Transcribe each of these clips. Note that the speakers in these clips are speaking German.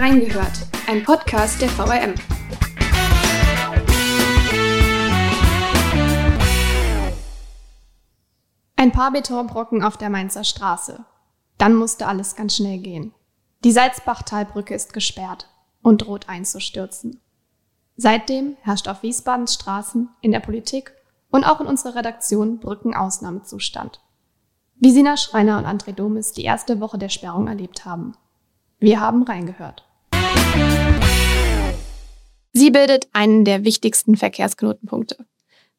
Reingehört, ein Podcast der VRM. Ein paar Betonbrocken auf der Mainzer Straße. Dann musste alles ganz schnell gehen. Die Salzbachtalbrücke ist gesperrt und droht einzustürzen. Seitdem herrscht auf Wiesbadens Straßen, in der Politik und auch in unserer Redaktion Brückenausnahmezustand. Wie Sina Schreiner und André Domis die erste Woche der Sperrung erlebt haben. Wir haben reingehört. Sie bildet einen der wichtigsten Verkehrsknotenpunkte.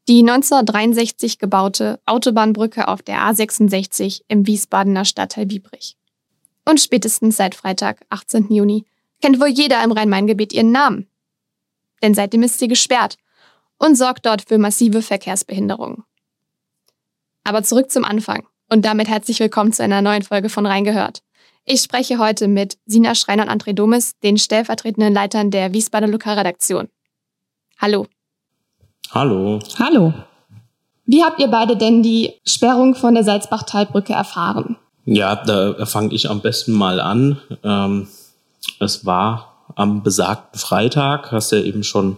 Die 1963 gebaute Autobahnbrücke auf der A66 im Wiesbadener Stadtteil Biebrich. Und spätestens seit Freitag, 18. Juni, kennt wohl jeder im Rhein-Main-Gebiet ihren Namen. Denn seitdem ist sie gesperrt und sorgt dort für massive Verkehrsbehinderungen. Aber zurück zum Anfang und damit herzlich willkommen zu einer neuen Folge von Reingehört. Ich spreche heute mit Sina Schreiner und André Domes, den stellvertretenden Leitern der Wiesbadener Lokalredaktion. Hallo. Hallo. Hallo. Wie habt ihr beide denn die Sperrung von der Salzbachtalbrücke erfahren? Ja, da fange ich am besten mal an. Ähm, es war am besagten Freitag, hast ja eben schon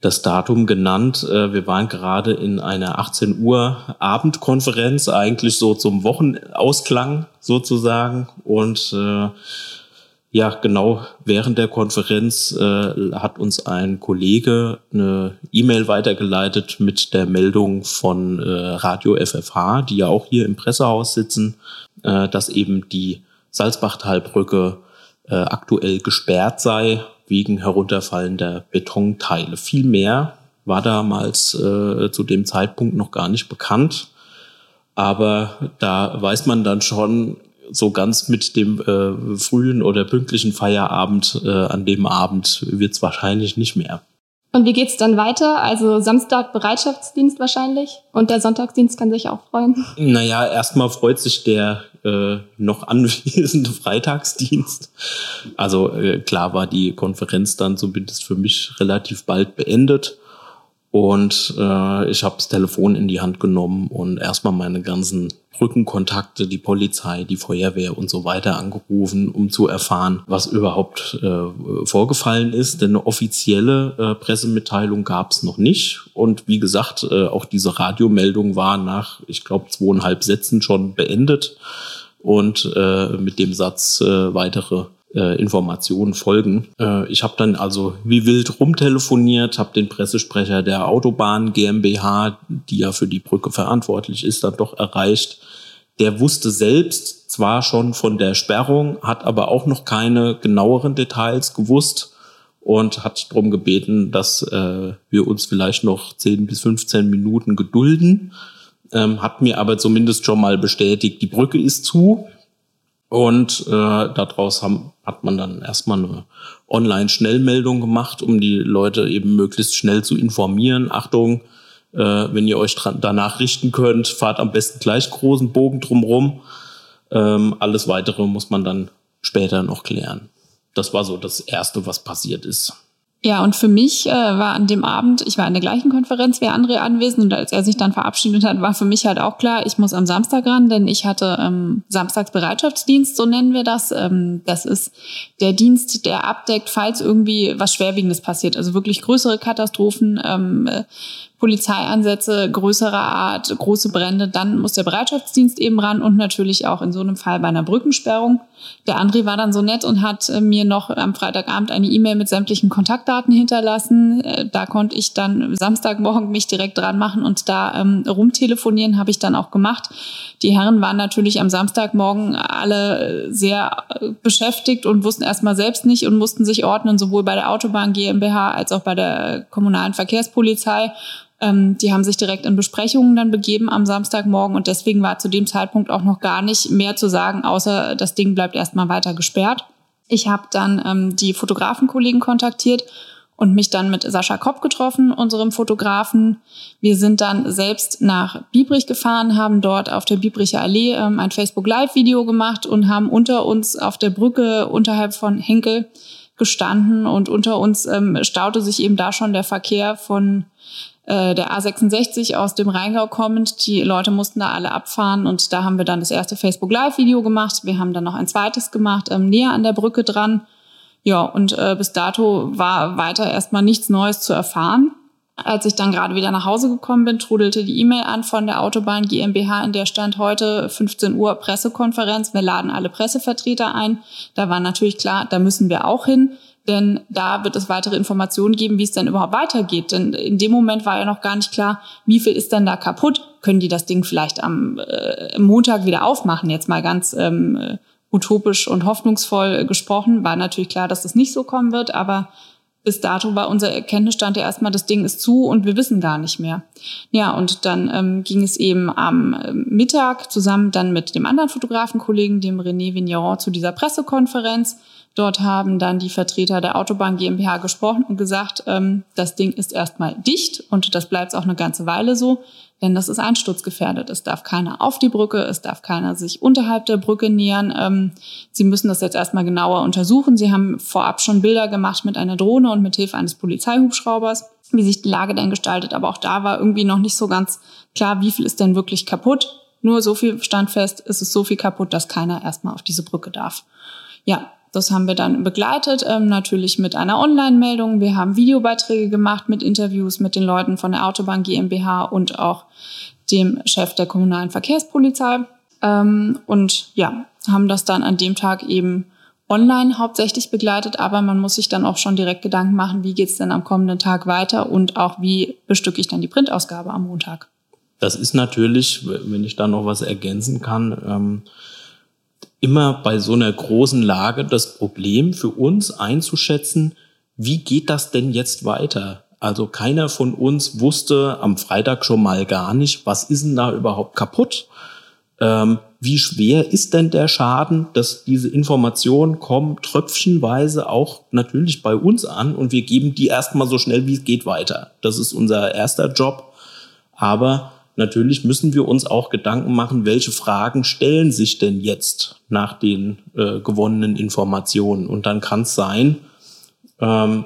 das Datum genannt. Äh, wir waren gerade in einer 18 Uhr Abendkonferenz, eigentlich so zum Wochenausklang sozusagen. Und äh, ja, genau während der Konferenz äh, hat uns ein Kollege eine E-Mail weitergeleitet mit der Meldung von äh, Radio FFH, die ja auch hier im Pressehaus sitzen, äh, dass eben die Salzbachtalbrücke äh, aktuell gesperrt sei wegen herunterfallender Betonteile. Viel mehr war damals äh, zu dem Zeitpunkt noch gar nicht bekannt. Aber da weiß man dann schon so ganz mit dem äh, frühen oder pünktlichen Feierabend äh, an dem Abend wird es wahrscheinlich nicht mehr. Und wie geht's dann weiter? Also Samstag Bereitschaftsdienst wahrscheinlich und der Sonntagsdienst kann sich auch freuen. Naja, erstmal freut sich der äh, noch anwesende Freitagsdienst. Also äh, klar war die Konferenz dann zumindest für mich relativ bald beendet. Und äh, ich habe das Telefon in die Hand genommen und erstmal meine ganzen Brückenkontakte, die Polizei, die Feuerwehr und so weiter angerufen, um zu erfahren, was überhaupt äh, vorgefallen ist. Denn eine offizielle äh, Pressemitteilung gab es noch nicht. Und wie gesagt, äh, auch diese Radiomeldung war nach, ich glaube, zweieinhalb Sätzen schon beendet. Und äh, mit dem Satz äh, weitere äh, Informationen folgen. Äh, ich habe dann also wie wild rumtelefoniert, habe den Pressesprecher der Autobahn GmbH, die ja für die Brücke verantwortlich ist, dann doch erreicht. Der wusste selbst zwar schon von der Sperrung, hat aber auch noch keine genaueren Details gewusst und hat darum gebeten, dass äh, wir uns vielleicht noch 10 bis 15 Minuten gedulden. Ähm, hat mir aber zumindest schon mal bestätigt, die Brücke ist zu. Und äh, daraus haben, hat man dann erstmal eine Online-Schnellmeldung gemacht, um die Leute eben möglichst schnell zu informieren. Achtung, äh, wenn ihr euch danach richten könnt, fahrt am besten gleich großen Bogen drumrum. Ähm, alles weitere muss man dann später noch klären. Das war so das Erste, was passiert ist. Ja, und für mich äh, war an dem Abend, ich war in der gleichen Konferenz wie André anwesend und als er sich dann verabschiedet hat, war für mich halt auch klar, ich muss am Samstag ran, denn ich hatte ähm, Samstagsbereitschaftsdienst, so nennen wir das. Ähm, das ist der Dienst, der abdeckt, falls irgendwie was Schwerwiegendes passiert, also wirklich größere Katastrophen, ähm, Polizeieinsätze größerer Art, große Brände, dann muss der Bereitschaftsdienst eben ran und natürlich auch in so einem Fall bei einer Brückensperrung. Der André war dann so nett und hat äh, mir noch am Freitagabend eine E-Mail mit sämtlichen Kontaktdaten hinterlassen. Äh, da konnte ich dann Samstagmorgen mich direkt dran machen und da ähm, rumtelefonieren, habe ich dann auch gemacht. Die Herren waren natürlich am Samstagmorgen alle sehr äh, beschäftigt und wussten erstmal selbst nicht und mussten sich ordnen, sowohl bei der Autobahn GmbH als auch bei der kommunalen Verkehrspolizei ähm, die haben sich direkt in Besprechungen dann begeben am Samstagmorgen und deswegen war zu dem Zeitpunkt auch noch gar nicht mehr zu sagen, außer das Ding bleibt erstmal weiter gesperrt. Ich habe dann ähm, die Fotografenkollegen kontaktiert und mich dann mit Sascha Kopp getroffen, unserem Fotografen. Wir sind dann selbst nach Biebrich gefahren, haben dort auf der Biebricher Allee ähm, ein Facebook Live Video gemacht und haben unter uns auf der Brücke unterhalb von Henkel gestanden und unter uns ähm, staute sich eben da schon der Verkehr von der A66 aus dem Rheingau kommend. Die Leute mussten da alle abfahren und da haben wir dann das erste Facebook Live Video gemacht. Wir haben dann noch ein zweites gemacht, ähm, näher an der Brücke dran. Ja, und äh, bis dato war weiter erstmal nichts Neues zu erfahren. Als ich dann gerade wieder nach Hause gekommen bin, trudelte die E-Mail an von der Autobahn GmbH, in der stand heute 15 Uhr Pressekonferenz. Wir laden alle Pressevertreter ein. Da war natürlich klar, da müssen wir auch hin, denn da wird es weitere Informationen geben, wie es denn überhaupt weitergeht. Denn in dem Moment war ja noch gar nicht klar, wie viel ist denn da kaputt? Können die das Ding vielleicht am äh, Montag wieder aufmachen? Jetzt mal ganz ähm, utopisch und hoffnungsvoll gesprochen. War natürlich klar, dass das nicht so kommen wird, aber bis dato war unser Erkenntnisstand ja erstmal, das Ding ist zu und wir wissen gar nicht mehr. Ja, und dann ähm, ging es eben am ähm, Mittag zusammen dann mit dem anderen Fotografenkollegen, dem René Vigneron, zu dieser Pressekonferenz. Dort haben dann die Vertreter der Autobahn GmbH gesprochen und gesagt, ähm, das Ding ist erstmal dicht und das bleibt auch eine ganze Weile so, denn das ist einsturzgefährdet. Es darf keiner auf die Brücke, es darf keiner sich unterhalb der Brücke nähern. Ähm, Sie müssen das jetzt erstmal genauer untersuchen. Sie haben vorab schon Bilder gemacht mit einer Drohne und mit Hilfe eines Polizeihubschraubers, wie sich die Lage denn gestaltet. Aber auch da war irgendwie noch nicht so ganz klar, wie viel ist denn wirklich kaputt. Nur so viel stand fest, es ist so viel kaputt, dass keiner erstmal auf diese Brücke darf. Ja, das haben wir dann begleitet, ähm, natürlich mit einer Online-Meldung. Wir haben Videobeiträge gemacht mit Interviews mit den Leuten von der Autobahn GmbH und auch dem Chef der kommunalen Verkehrspolizei. Ähm, und ja, haben das dann an dem Tag eben online hauptsächlich begleitet, aber man muss sich dann auch schon direkt Gedanken machen, wie geht's denn am kommenden Tag weiter und auch wie bestücke ich dann die Printausgabe am Montag. Das ist natürlich, wenn ich da noch was ergänzen kann, ähm immer bei so einer großen Lage das Problem für uns einzuschätzen, wie geht das denn jetzt weiter? Also keiner von uns wusste am Freitag schon mal gar nicht, was ist denn da überhaupt kaputt? Ähm, wie schwer ist denn der Schaden, dass diese Informationen kommen tröpfchenweise auch natürlich bei uns an und wir geben die erstmal so schnell wie es geht weiter. Das ist unser erster Job. Aber natürlich müssen wir uns auch Gedanken machen, welche Fragen stellen sich denn jetzt nach den äh, gewonnenen Informationen. Und dann kann es sein, ähm,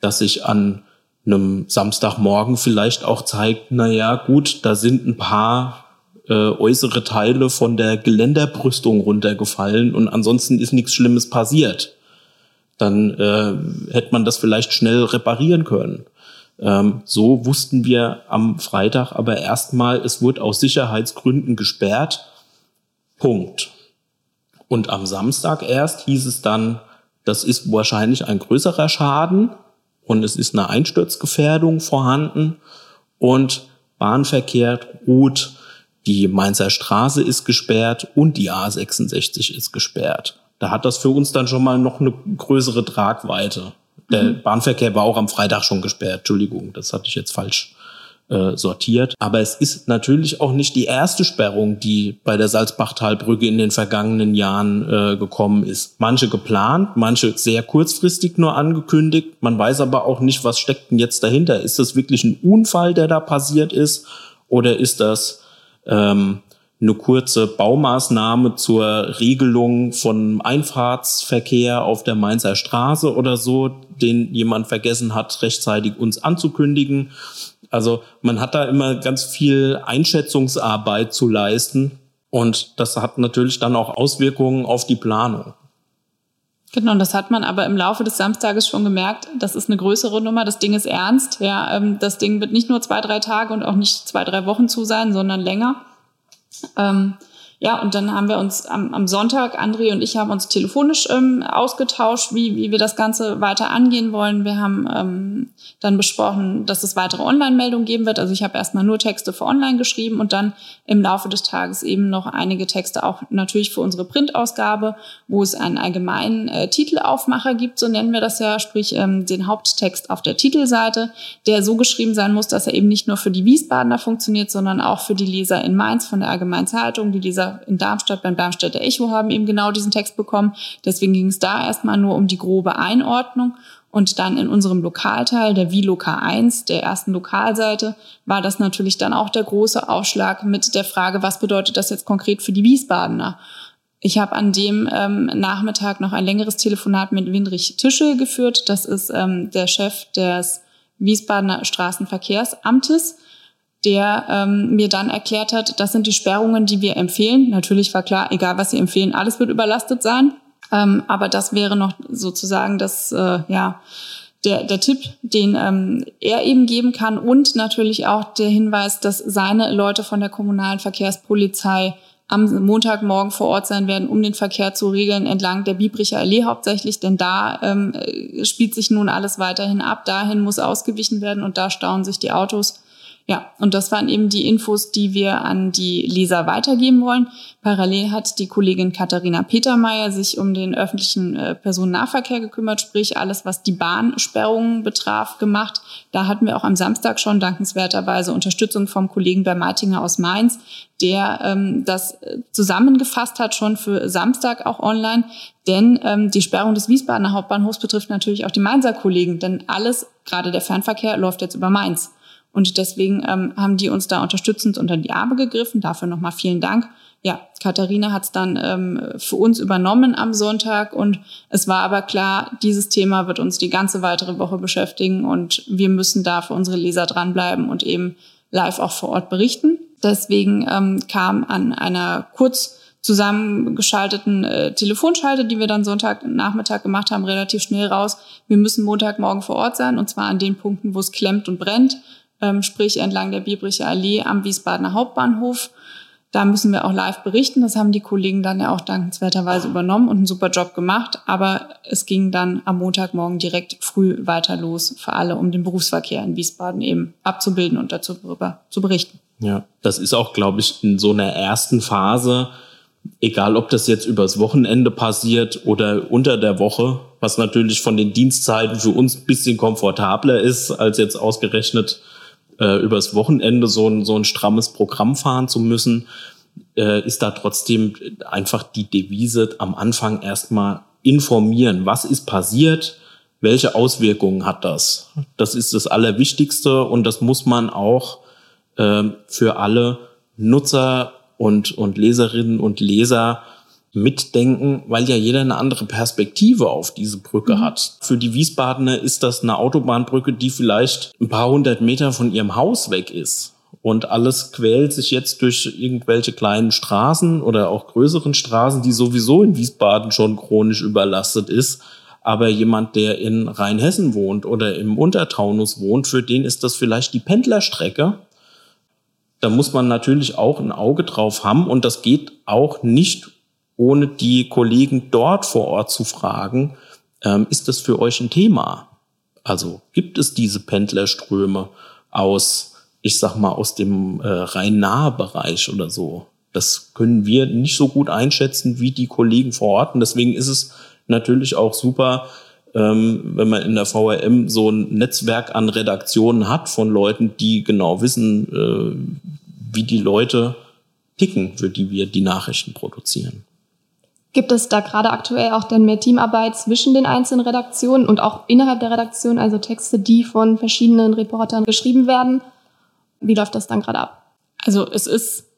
dass sich an einem Samstagmorgen vielleicht auch zeigt, na ja, gut, da sind ein paar äh, äußere Teile von der Geländerbrüstung runtergefallen und ansonsten ist nichts Schlimmes passiert. Dann äh, hätte man das vielleicht schnell reparieren können. Ähm, so wussten wir am Freitag aber erstmal, es wurde aus Sicherheitsgründen gesperrt. Punkt. Und am Samstag erst hieß es dann, das ist wahrscheinlich ein größerer Schaden und es ist eine Einsturzgefährdung vorhanden und Bahnverkehr ruht, die Mainzer Straße ist gesperrt und die A66 ist gesperrt. Da hat das für uns dann schon mal noch eine größere Tragweite. Der. Bahnverkehr war auch am Freitag schon gesperrt. Entschuldigung, das hatte ich jetzt falsch äh, sortiert. Aber es ist natürlich auch nicht die erste Sperrung, die bei der Salzbachtalbrücke in den vergangenen Jahren äh, gekommen ist. Manche geplant, manche sehr kurzfristig nur angekündigt. Man weiß aber auch nicht, was steckt denn jetzt dahinter. Ist das wirklich ein Unfall, der da passiert ist? Oder ist das ähm, eine kurze Baumaßnahme zur Regelung von Einfahrtsverkehr auf der Mainzer Straße oder so, den jemand vergessen hat, rechtzeitig uns anzukündigen. Also man hat da immer ganz viel Einschätzungsarbeit zu leisten und das hat natürlich dann auch Auswirkungen auf die Planung. Genau, das hat man aber im Laufe des Samstages schon gemerkt. Das ist eine größere Nummer. Das Ding ist ernst. Ja, ähm, das Ding wird nicht nur zwei, drei Tage und auch nicht zwei, drei Wochen zu sein, sondern länger. Ähm, ja, und dann haben wir uns am, am Sonntag, André und ich haben uns telefonisch ähm, ausgetauscht, wie, wie wir das Ganze weiter angehen wollen. Wir haben ähm, dann besprochen, dass es weitere Online-Meldungen geben wird. Also ich habe erstmal nur Texte für online geschrieben und dann im Laufe des Tages eben noch einige Texte auch natürlich für unsere Printausgabe, wo es einen allgemeinen äh, Titelaufmacher gibt, so nennen wir das ja, sprich ähm, den Haupttext auf der Titelseite, der so geschrieben sein muss, dass er eben nicht nur für die Wiesbadener funktioniert, sondern auch für die Leser in Mainz von der Allgemeinen Zeitung, die Leser in Darmstadt beim Darmstädter Echo haben eben genau diesen Text bekommen. Deswegen ging es da erstmal nur um die grobe Einordnung. Und dann in unserem Lokalteil, der Viloka 1, der ersten Lokalseite, war das natürlich dann auch der große Aufschlag mit der Frage, was bedeutet das jetzt konkret für die Wiesbadener? Ich habe an dem ähm, Nachmittag noch ein längeres Telefonat mit Winrich Tischel geführt. Das ist ähm, der Chef des Wiesbadener Straßenverkehrsamtes der ähm, mir dann erklärt hat, das sind die Sperrungen, die wir empfehlen. Natürlich war klar, egal was sie empfehlen, alles wird überlastet sein. Ähm, aber das wäre noch sozusagen das, äh, ja, der, der Tipp, den ähm, er eben geben kann und natürlich auch der Hinweis, dass seine Leute von der kommunalen Verkehrspolizei am Montagmorgen vor Ort sein werden, um den Verkehr zu regeln entlang der Biebricher Allee hauptsächlich, denn da ähm, spielt sich nun alles weiterhin ab. Dahin muss ausgewichen werden und da stauen sich die Autos. Ja, und das waren eben die Infos, die wir an die Leser weitergeben wollen. Parallel hat die Kollegin Katharina Petermeier sich um den öffentlichen äh, Personennahverkehr gekümmert, sprich alles, was die Bahnsperrungen betraf, gemacht. Da hatten wir auch am Samstag schon dankenswerterweise Unterstützung vom Kollegen Bermeitinger aus Mainz, der ähm, das äh, zusammengefasst hat, schon für Samstag auch online. Denn ähm, die Sperrung des Wiesbadener Hauptbahnhofs betrifft natürlich auch die Mainzer Kollegen, denn alles, gerade der Fernverkehr, läuft jetzt über Mainz. Und deswegen ähm, haben die uns da unterstützend unter die Arme gegriffen. Dafür nochmal vielen Dank. Ja, Katharina hat es dann ähm, für uns übernommen am Sonntag und es war aber klar, dieses Thema wird uns die ganze weitere Woche beschäftigen und wir müssen da für unsere Leser dranbleiben und eben live auch vor Ort berichten. Deswegen ähm, kam an einer kurz zusammengeschalteten äh, Telefonschalte, die wir dann Sonntagnachmittag gemacht haben, relativ schnell raus. Wir müssen Montagmorgen vor Ort sein und zwar an den Punkten, wo es klemmt und brennt ähm, sprich entlang der Biebricher Allee am Wiesbadener Hauptbahnhof. Da müssen wir auch live berichten. Das haben die Kollegen dann ja auch dankenswerterweise übernommen und einen super Job gemacht. Aber es ging dann am Montagmorgen direkt früh weiter los für alle, um den Berufsverkehr in Wiesbaden eben abzubilden und dazu zu berichten. Ja, das ist auch, glaube ich, in so einer ersten Phase, egal ob das jetzt übers Wochenende passiert oder unter der Woche, was natürlich von den Dienstzeiten für uns ein bisschen komfortabler ist, als jetzt ausgerechnet äh, übers Wochenende so ein, so ein strammes Programm fahren zu müssen, äh, ist da trotzdem einfach die Devise am Anfang erstmal informieren, was ist passiert, welche Auswirkungen hat das. Das ist das Allerwichtigste und das muss man auch äh, für alle Nutzer und, und Leserinnen und Leser mitdenken, weil ja jeder eine andere Perspektive auf diese Brücke mhm. hat. Für die Wiesbadener ist das eine Autobahnbrücke, die vielleicht ein paar hundert Meter von ihrem Haus weg ist. Und alles quält sich jetzt durch irgendwelche kleinen Straßen oder auch größeren Straßen, die sowieso in Wiesbaden schon chronisch überlastet ist. Aber jemand, der in Rheinhessen wohnt oder im Untertaunus wohnt, für den ist das vielleicht die Pendlerstrecke. Da muss man natürlich auch ein Auge drauf haben und das geht auch nicht ohne die Kollegen dort vor Ort zu fragen, ähm, ist das für euch ein Thema? Also gibt es diese Pendlerströme aus, ich sag mal, aus dem äh, Rhein-Nahe-Bereich oder so? Das können wir nicht so gut einschätzen wie die Kollegen vor Ort. Und deswegen ist es natürlich auch super, ähm, wenn man in der VRM so ein Netzwerk an Redaktionen hat von Leuten, die genau wissen, äh, wie die Leute ticken, für die wir die Nachrichten produzieren. Gibt es da gerade aktuell auch denn mehr Teamarbeit zwischen den einzelnen Redaktionen und auch innerhalb der Redaktion, also Texte, die von verschiedenen Reportern geschrieben werden? Wie läuft das dann gerade ab? Also es ist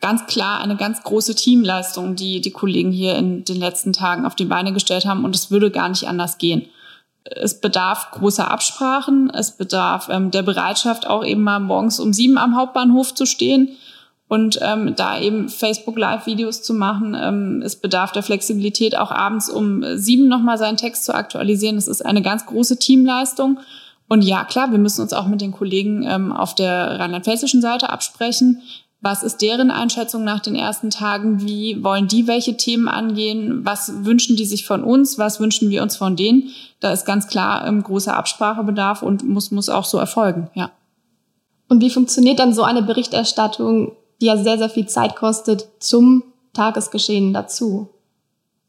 ganz klar eine ganz große Teamleistung, die die Kollegen hier in den letzten Tagen auf die Beine gestellt haben und es würde gar nicht anders gehen. Es bedarf großer Absprachen, es bedarf ähm, der Bereitschaft, auch eben mal morgens um sieben am Hauptbahnhof zu stehen und ähm, da eben Facebook Live-Videos zu machen. Ähm, es bedarf der Flexibilität, auch abends um sieben nochmal seinen Text zu aktualisieren. Das ist eine ganz große Teamleistung. Und ja, klar, wir müssen uns auch mit den Kollegen ähm, auf der rheinland-pfälzischen Seite absprechen. Was ist deren Einschätzung nach den ersten Tagen? Wie wollen die welche Themen angehen? Was wünschen die sich von uns? Was wünschen wir uns von denen? Da ist ganz klar ähm, großer Absprachebedarf und muss, muss auch so erfolgen, ja. Und wie funktioniert dann so eine Berichterstattung die ja sehr, sehr viel Zeit kostet zum Tagesgeschehen dazu.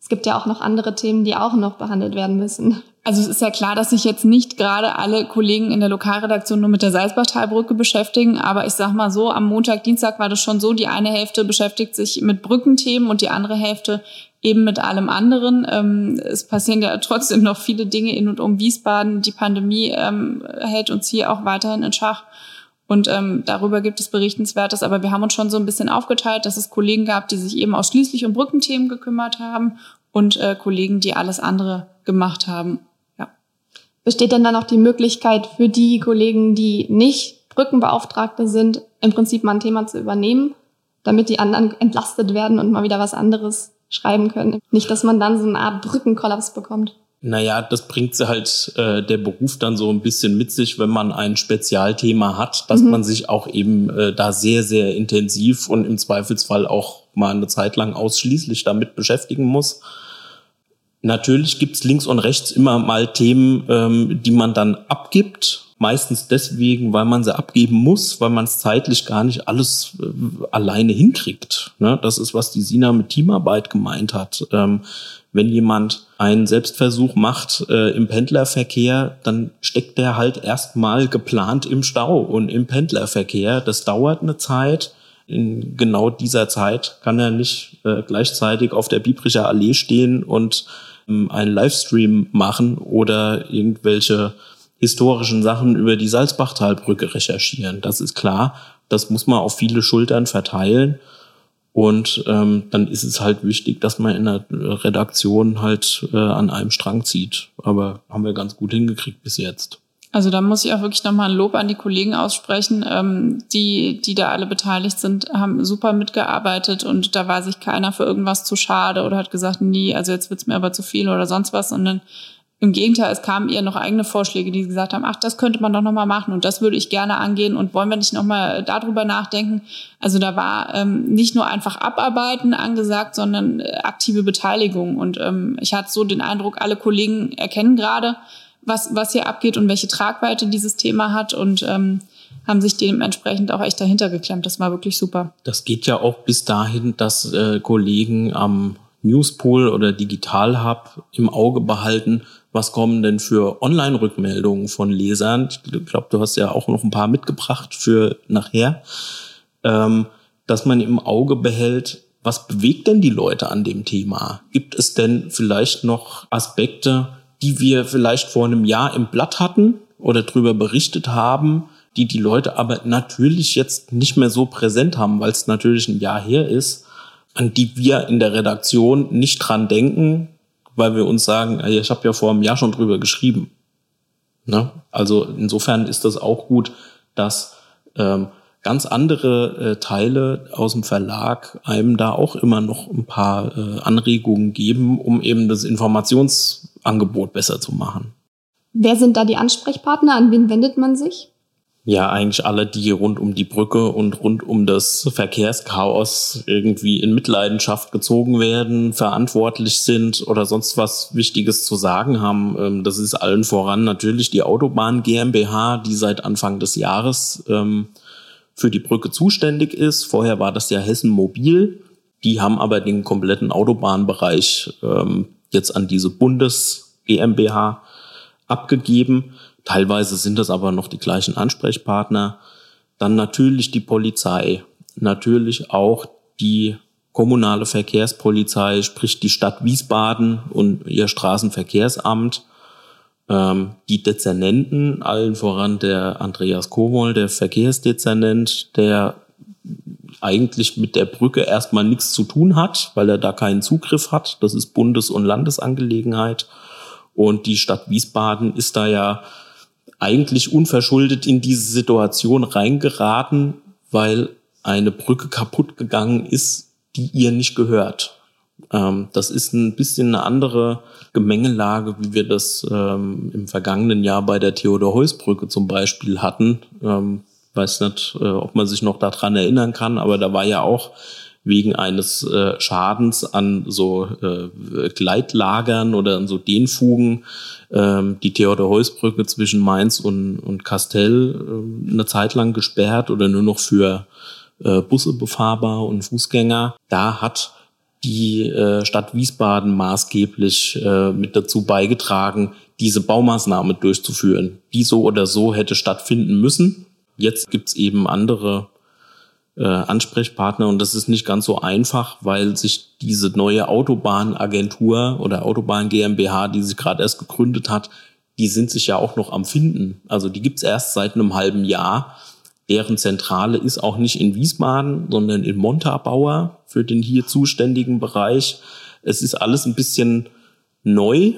Es gibt ja auch noch andere Themen, die auch noch behandelt werden müssen. Also es ist ja klar, dass sich jetzt nicht gerade alle Kollegen in der Lokalredaktion nur mit der Salzbachtalbrücke beschäftigen, aber ich sag mal so, am Montag, Dienstag war das schon so, die eine Hälfte beschäftigt sich mit Brückenthemen und die andere Hälfte eben mit allem anderen. Ähm, es passieren ja trotzdem noch viele Dinge in und um Wiesbaden. Die Pandemie ähm, hält uns hier auch weiterhin in Schach. Und ähm, darüber gibt es Berichtenswertes, aber wir haben uns schon so ein bisschen aufgeteilt, dass es Kollegen gab, die sich eben ausschließlich um Brückenthemen gekümmert haben und äh, Kollegen, die alles andere gemacht haben. Ja. Besteht denn dann auch die Möglichkeit für die Kollegen, die nicht Brückenbeauftragte sind, im Prinzip mal ein Thema zu übernehmen, damit die anderen entlastet werden und mal wieder was anderes schreiben können. Nicht, dass man dann so eine Art Brückenkollaps bekommt. Naja, das bringt sie halt äh, der Beruf dann so ein bisschen mit sich, wenn man ein Spezialthema hat, dass mhm. man sich auch eben äh, da sehr, sehr intensiv und im Zweifelsfall auch mal eine Zeit lang ausschließlich damit beschäftigen muss. Natürlich gibt's links und rechts immer mal Themen, ähm, die man dann abgibt. Meistens deswegen, weil man sie abgeben muss, weil man es zeitlich gar nicht alles äh, alleine hinkriegt. Ne? Das ist, was die Sina mit Teamarbeit gemeint hat. Ähm, wenn jemand einen Selbstversuch macht äh, im Pendlerverkehr, dann steckt der halt erstmal geplant im Stau und im Pendlerverkehr. Das dauert eine Zeit. In genau dieser Zeit kann er nicht äh, gleichzeitig auf der Biebricher Allee stehen und ähm, einen Livestream machen oder irgendwelche historischen Sachen über die Salzbachtalbrücke recherchieren. Das ist klar. Das muss man auf viele Schultern verteilen. Und ähm, dann ist es halt wichtig, dass man in der Redaktion halt äh, an einem Strang zieht. Aber haben wir ganz gut hingekriegt bis jetzt. Also da muss ich auch wirklich nochmal ein Lob an die Kollegen aussprechen. Ähm, die, die da alle beteiligt sind, haben super mitgearbeitet und da war sich keiner für irgendwas zu schade oder hat gesagt, nie, also jetzt wird's mir aber zu viel oder sonst was, sondern im Gegenteil, es kamen eher noch eigene Vorschläge, die gesagt haben, ach, das könnte man doch nochmal machen und das würde ich gerne angehen und wollen wir nicht nochmal darüber nachdenken. Also da war ähm, nicht nur einfach Abarbeiten angesagt, sondern äh, aktive Beteiligung. Und ähm, ich hatte so den Eindruck, alle Kollegen erkennen gerade, was, was hier abgeht und welche Tragweite dieses Thema hat und ähm, haben sich dementsprechend auch echt dahinter geklemmt. Das war wirklich super. Das geht ja auch bis dahin, dass äh, Kollegen am Newspool oder Digital Hub im Auge behalten, was kommen denn für Online-Rückmeldungen von Lesern? Ich glaube, du hast ja auch noch ein paar mitgebracht für nachher, ähm, dass man im Auge behält, was bewegt denn die Leute an dem Thema? Gibt es denn vielleicht noch Aspekte, die wir vielleicht vor einem Jahr im Blatt hatten oder drüber berichtet haben, die die Leute aber natürlich jetzt nicht mehr so präsent haben, weil es natürlich ein Jahr her ist, an die wir in der Redaktion nicht dran denken, weil wir uns sagen, ich habe ja vor einem Jahr schon drüber geschrieben. Ne? Also insofern ist das auch gut, dass ähm, ganz andere äh, Teile aus dem Verlag einem da auch immer noch ein paar äh, Anregungen geben, um eben das Informationsangebot besser zu machen. Wer sind da die Ansprechpartner? An wen wendet man sich? Ja eigentlich alle, die rund um die Brücke und rund um das Verkehrschaos irgendwie in Mitleidenschaft gezogen werden, verantwortlich sind oder sonst was Wichtiges zu sagen haben. Ähm, das ist allen voran natürlich die Autobahn GmbH, die seit Anfang des Jahres ähm, für die Brücke zuständig ist. Vorher war das ja Hessen Mobil. Die haben aber den kompletten Autobahnbereich ähm, jetzt an diese Bundes GmbH abgegeben. Teilweise sind das aber noch die gleichen Ansprechpartner. Dann natürlich die Polizei, natürlich auch die kommunale Verkehrspolizei, sprich die Stadt Wiesbaden und ihr Straßenverkehrsamt, ähm, die Dezernenten, allen voran der Andreas Kowol, der Verkehrsdezernent, der eigentlich mit der Brücke erstmal nichts zu tun hat, weil er da keinen Zugriff hat. Das ist Bundes- und Landesangelegenheit. Und die Stadt Wiesbaden ist da ja eigentlich unverschuldet in diese Situation reingeraten, weil eine Brücke kaputt gegangen ist, die ihr nicht gehört. Ähm, das ist ein bisschen eine andere Gemengelage, wie wir das ähm, im vergangenen Jahr bei der Theodor-Heuss-Brücke zum Beispiel hatten. Ähm, weiß nicht, äh, ob man sich noch daran erinnern kann, aber da war ja auch wegen eines äh, Schadens an so äh, Gleitlagern oder an so Dehnfugen ähm, die Theodor-Heuss-Brücke zwischen Mainz und, und Kastell äh, eine Zeit lang gesperrt oder nur noch für äh, Busse befahrbar und Fußgänger. Da hat die äh, Stadt Wiesbaden maßgeblich äh, mit dazu beigetragen, diese Baumaßnahme durchzuführen, die so oder so hätte stattfinden müssen. Jetzt gibt's eben andere äh, Ansprechpartner und das ist nicht ganz so einfach, weil sich diese neue Autobahnagentur oder Autobahn GmbH, die sich gerade erst gegründet hat, die sind sich ja auch noch am Finden. Also die gibt's erst seit einem halben Jahr. Deren Zentrale ist auch nicht in Wiesbaden, sondern in Montabaur für den hier zuständigen Bereich. Es ist alles ein bisschen neu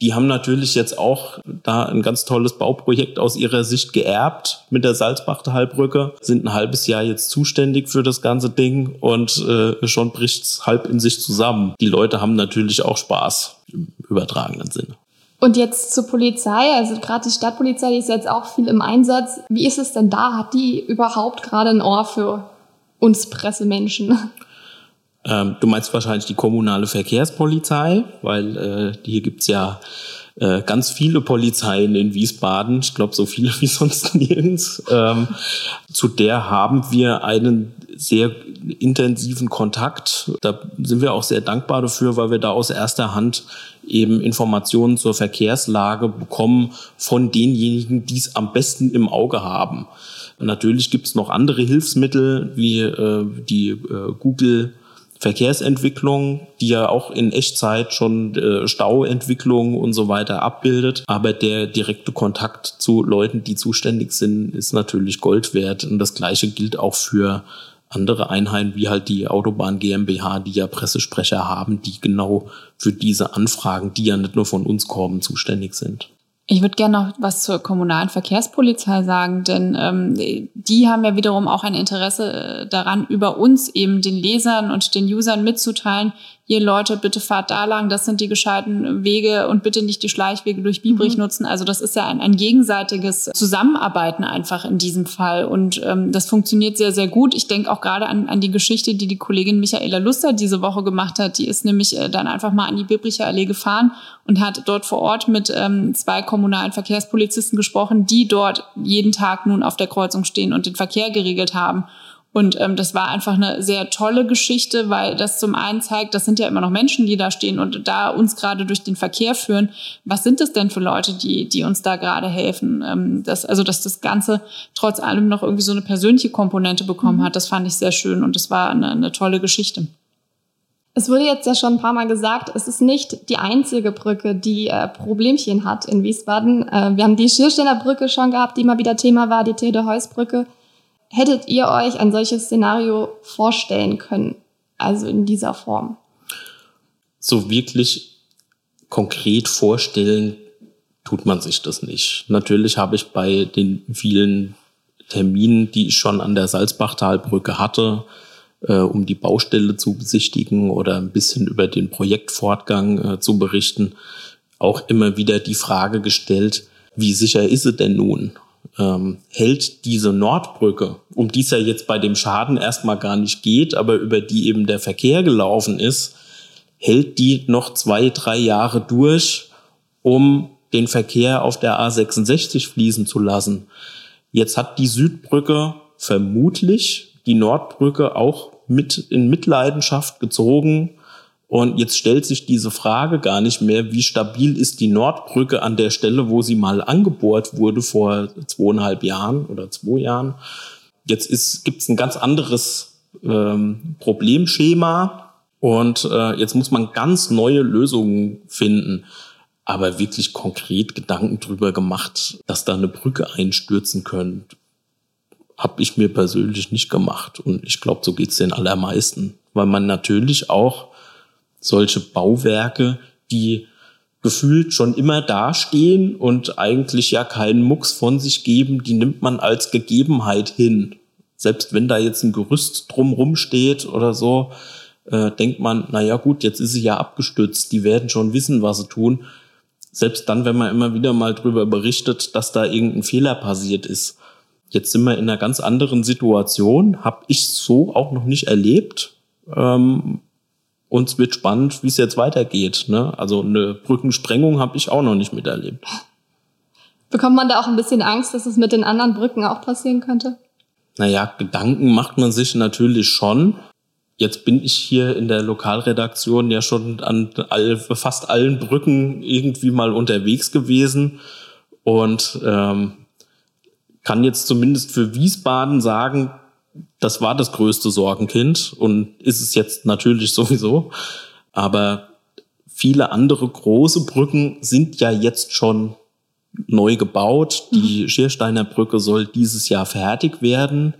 Die haben natürlich jetzt auch da ein ganz tolles Bauprojekt aus ihrer Sicht geerbt mit der Salzbachtalbrücke, sind ein halbes Jahr jetzt zuständig für das ganze Ding und äh, schon bricht's halb in sich zusammen. Die Leute haben natürlich auch Spaß im übertragenen Sinne. Und jetzt zur Polizei, also gerade die Stadtpolizei, die ist jetzt auch viel im Einsatz. Wie ist es denn da? Hat die überhaupt gerade ein Ohr für uns Pressemenschen? Ähm, du meinst wahrscheinlich die kommunale Verkehrspolizei, weil äh, hier gibt's ja äh, ganz viele Polizeien in Wiesbaden, ich glaube so viele wie sonst nirgends. Ähm, zu der haben wir einen sehr intensiven Kontakt. Da sind wir auch sehr dankbar dafür, weil wir da aus erster Hand eben Informationen zur Verkehrslage bekommen von denjenigen, die es am besten im Auge haben. Natürlich gibt es noch andere Hilfsmittel wie äh, die äh, Google Verkehrsentwicklung, die ja auch in Echtzeit schon äh, Stauentwicklung und so weiter abbildet. Aber der direkte Kontakt zu Leuten, die zuständig sind, ist natürlich Gold wert. Und das Gleiche gilt auch für andere Einheiten, wie halt die Autobahn GmbH, die ja Pressesprecher haben, die genau für diese Anfragen, die ja nicht nur von uns kommen, zuständig sind. Ich würde gerne noch was zur kommunalen Verkehrspolizei sagen, denn ähm, die haben ja wiederum auch ein Interesse äh, daran, über uns eben den Lesern und den Usern mitzuteilen, ihr Leute, bitte fahrt da lang, das sind die gescheiten Wege und bitte nicht die Schleichwege durch Biebrich mhm. nutzen. Also das ist ja ein, ein gegenseitiges Zusammenarbeiten einfach in diesem Fall und ähm, das funktioniert sehr, sehr gut. Ich denke auch gerade an, an die Geschichte, die die Kollegin Michaela Luster diese Woche gemacht hat. Die ist nämlich äh, dann einfach mal an die Biebricher Allee gefahren und hat dort vor Ort mit ähm, zwei kommunalen Verkehrspolizisten gesprochen, die dort jeden Tag nun auf der Kreuzung stehen und den Verkehr geregelt haben. Und ähm, das war einfach eine sehr tolle Geschichte, weil das zum einen zeigt, das sind ja immer noch Menschen, die da stehen und da uns gerade durch den Verkehr führen. Was sind es denn für Leute, die, die uns da gerade helfen? Ähm, das, also, dass das Ganze trotz allem noch irgendwie so eine persönliche Komponente bekommen mhm. hat, das fand ich sehr schön und das war eine, eine tolle Geschichte. Es wurde jetzt ja schon ein paar Mal gesagt, es ist nicht die einzige Brücke, die äh, Problemchen hat in Wiesbaden. Äh, wir haben die Schiersteiner Brücke schon gehabt, die immer wieder Thema war, die Theodor-Heuss-Brücke. Hättet ihr euch ein solches Szenario vorstellen können? Also in dieser Form? So wirklich konkret vorstellen tut man sich das nicht. Natürlich habe ich bei den vielen Terminen, die ich schon an der Salzbachtalbrücke hatte, äh, um die Baustelle zu besichtigen oder ein bisschen über den Projektfortgang äh, zu berichten, auch immer wieder die Frage gestellt, wie sicher ist es denn nun? Ähm, hält diese Nordbrücke, um die es ja jetzt bei dem Schaden erstmal gar nicht geht, aber über die eben der Verkehr gelaufen ist, hält die noch zwei, drei Jahre durch, um den Verkehr auf der A66 fließen zu lassen. Jetzt hat die Südbrücke vermutlich die Nordbrücke auch mit in Mitleidenschaft gezogen, und jetzt stellt sich diese Frage gar nicht mehr, wie stabil ist die Nordbrücke an der Stelle, wo sie mal angebohrt wurde vor zweieinhalb Jahren oder zwei Jahren. Jetzt gibt es ein ganz anderes ähm, Problemschema und äh, jetzt muss man ganz neue Lösungen finden. Aber wirklich konkret Gedanken drüber gemacht, dass da eine Brücke einstürzen könnte, habe ich mir persönlich nicht gemacht. Und ich glaube, so geht's den allermeisten. Weil man natürlich auch solche Bauwerke, die gefühlt schon immer dastehen und eigentlich ja keinen Mucks von sich geben, die nimmt man als Gegebenheit hin. Selbst wenn da jetzt ein Gerüst drumrum steht oder so, äh, denkt man, na ja gut, jetzt ist sie ja abgestützt, die werden schon wissen, was sie tun. Selbst dann, wenn man immer wieder mal drüber berichtet, dass da irgendein Fehler passiert ist. Jetzt sind wir in einer ganz anderen Situation, habe ich so auch noch nicht erlebt. Ähm, und es wird spannend, wie es jetzt weitergeht. Ne? Also eine Brückensprengung habe ich auch noch nicht miterlebt. Bekommt man da auch ein bisschen Angst, dass es mit den anderen Brücken auch passieren könnte? Naja, Gedanken macht man sich natürlich schon. Jetzt bin ich hier in der Lokalredaktion ja schon an all, fast allen Brücken irgendwie mal unterwegs gewesen und ähm, kann jetzt zumindest für Wiesbaden sagen, das war das größte Sorgenkind und ist es jetzt natürlich sowieso. Aber viele andere große Brücken sind ja jetzt schon neu gebaut. Die mhm. Schiersteiner Brücke soll dieses Jahr fertig werden.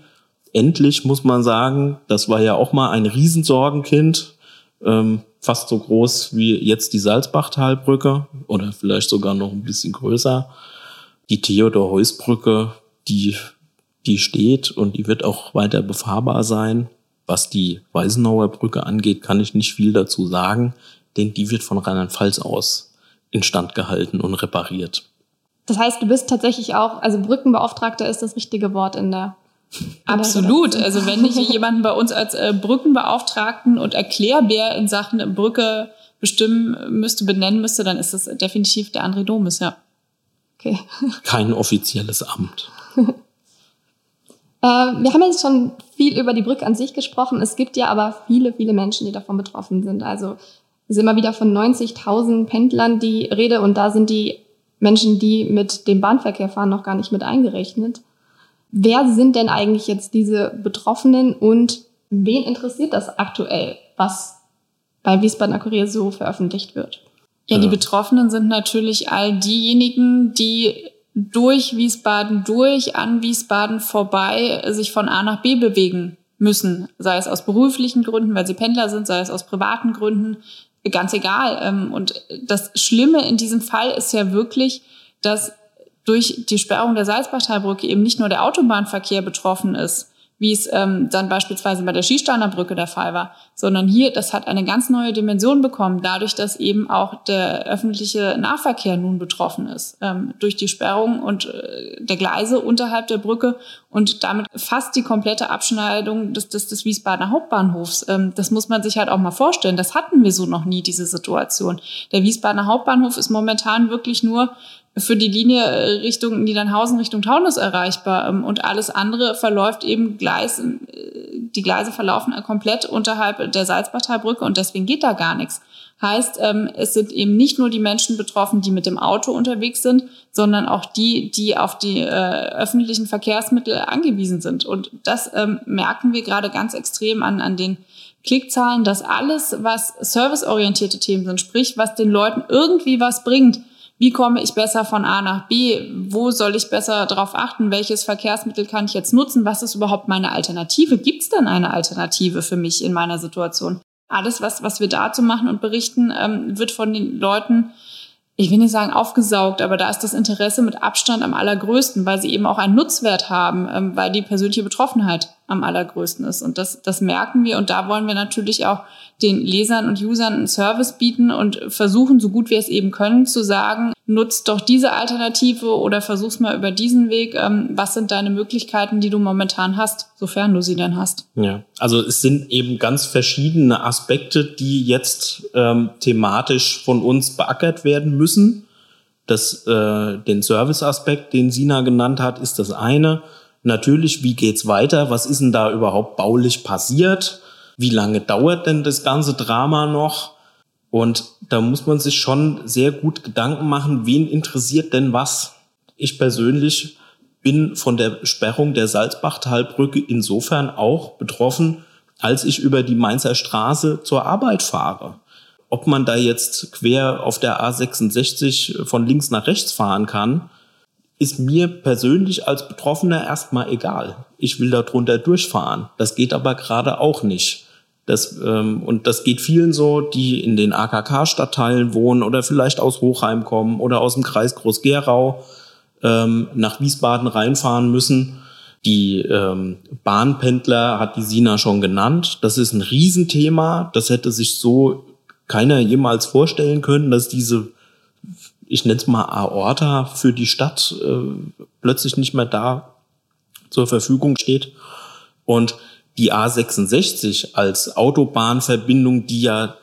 Endlich muss man sagen, das war ja auch mal ein Riesensorgenkind. Ähm, fast so groß wie jetzt die Salzbachtalbrücke oder vielleicht sogar noch ein bisschen größer. Die Theodor-Heuss-Brücke, die, die steht und die wird auch weiter befahrbar sein. Was die Weisenauer Brücke angeht, kann ich nicht viel dazu sagen, denn die wird von Rheinland-Pfalz aus instand gehalten und repariert. Das heißt, du bist tatsächlich auch, also Brückenbeauftragter ist das richtige Wort in der Absolut. Also wenn ich jemanden bei uns als äh, Brückenbeauftragten und Erklärbär in Sachen Brücke bestimmen müsste, benennen müsste, dann ist das definitiv der André Domis, ja. Okay. Kein offizielles Amt. Äh, wir haben jetzt schon viel über die Brücke an sich gesprochen. Es gibt ja aber viele, viele Menschen, die davon betroffen sind. Also es ist immer wieder von 90.000 Pendlern die Rede und da sind die Menschen, die mit dem Bahnverkehr fahren, noch gar nicht mit eingerechnet. Wer sind denn eigentlich jetzt diese Betroffenen und wen interessiert das aktuell, was bei Wiesbadener Kurier so veröffentlicht wird? Ja, die Betroffenen sind natürlich all diejenigen, die durch Wiesbaden, durch an Wiesbaden vorbei sich von A nach B bewegen müssen, sei es aus beruflichen Gründen, weil sie Pendler sind, sei es aus privaten Gründen, ganz egal. Ähm, und das Schlimme in diesem Fall ist ja wirklich, dass durch die Sperrung der Salzbachtalbrücke eben nicht nur der Autobahnverkehr betroffen ist, wie es ähm, dann beispielsweise bei der Skisteiner Brücke der Fall war, sondern hier, das hat eine ganz neue Dimension bekommen, dadurch, dass eben auch der öffentliche Nahverkehr nun betroffen ist, ähm, durch die Sperrung und äh, der Gleise unterhalb der Brücke und damit fast die komplette Abschneidung des, des, des Wiesbadener Hauptbahnhofs. Ähm, das muss man sich halt auch mal vorstellen. Das hatten wir so noch nie, diese Situation. Der Wiesbadener Hauptbahnhof ist momentan wirklich nur für die Linie äh, Richtung Niedernhausen, Richtung Taunus erreichbar. Ähm, und alles andere verläuft eben Gleis, äh, die Gleise verlaufen komplett unterhalb der Salzbachtalbrücke und deswegen geht da gar nichts. Heißt, ähm, es sind eben nicht nur die Menschen betroffen, die mit dem Auto unterwegs sind, sondern auch die, die auf die äh, öffentlichen Verkehrsmittel angewiesen sind. Und das ähm, merken wir gerade ganz extrem an, an den Klickzahlen, dass alles, was serviceorientierte Themen sind, sprich, was den Leuten irgendwie was bringt, wie komme ich besser von A nach B? Wo soll ich besser darauf achten? Welches Verkehrsmittel kann ich jetzt nutzen? Was ist überhaupt meine Alternative? Gibt es denn eine Alternative für mich in meiner Situation? Alles, was, was wir dazu machen und berichten, ähm, wird von den Leuten ich will nicht sagen aufgesaugt, aber da ist das Interesse mit Abstand am allergrößten, weil sie eben auch einen Nutzwert haben, ähm, weil die persönliche Betroffenheit am allergrößten ist. Und das, das merken wir und da wollen wir natürlich auch den Lesern und Usern einen Service bieten und versuchen, so gut wir es eben können, zu sagen, nutzt doch diese Alternative oder versuch's mal über diesen Weg. Ähm, was sind deine Möglichkeiten, die du momentan hast, sofern du sie denn hast? Ja, also es sind eben ganz verschiedene Aspekte, die jetzt ähm, thematisch von uns beackert werden müssen. Das, äh, den Service-Aspekt, den Sina genannt hat, ist das eine. Natürlich, wie geht's weiter? Was ist denn da überhaupt baulich passiert? Wie lange dauert denn das ganze Drama noch? Und da muss man sich schon sehr gut Gedanken machen, wen interessiert denn was? Ich persönlich bin von der Sperrung der Salzbachtalbrücke insofern auch betroffen, als ich über die Mainzer Straße zur Arbeit fahre. Ob man da jetzt quer auf der A66 von links nach rechts fahren kann, ist mir persönlich als Betroffener erstmal egal. Ich will da drunter durchfahren. Das geht aber gerade auch nicht. Das, ähm, und das geht vielen so, die in den AKK-Stadtteilen wohnen oder vielleicht aus Hochheim kommen oder aus dem Kreis Groß-Gerau ähm, nach Wiesbaden reinfahren müssen. Die ähm, Bahnpendler hat die Sina schon genannt. Das ist ein Riesenthema. Das hätte sich so keiner jemals vorstellen können, dass diese, ich nenne es mal Aorta für die Stadt äh, plötzlich nicht mehr da zur Verfügung steht. Und die A66 als Autobahnverbindung, die ja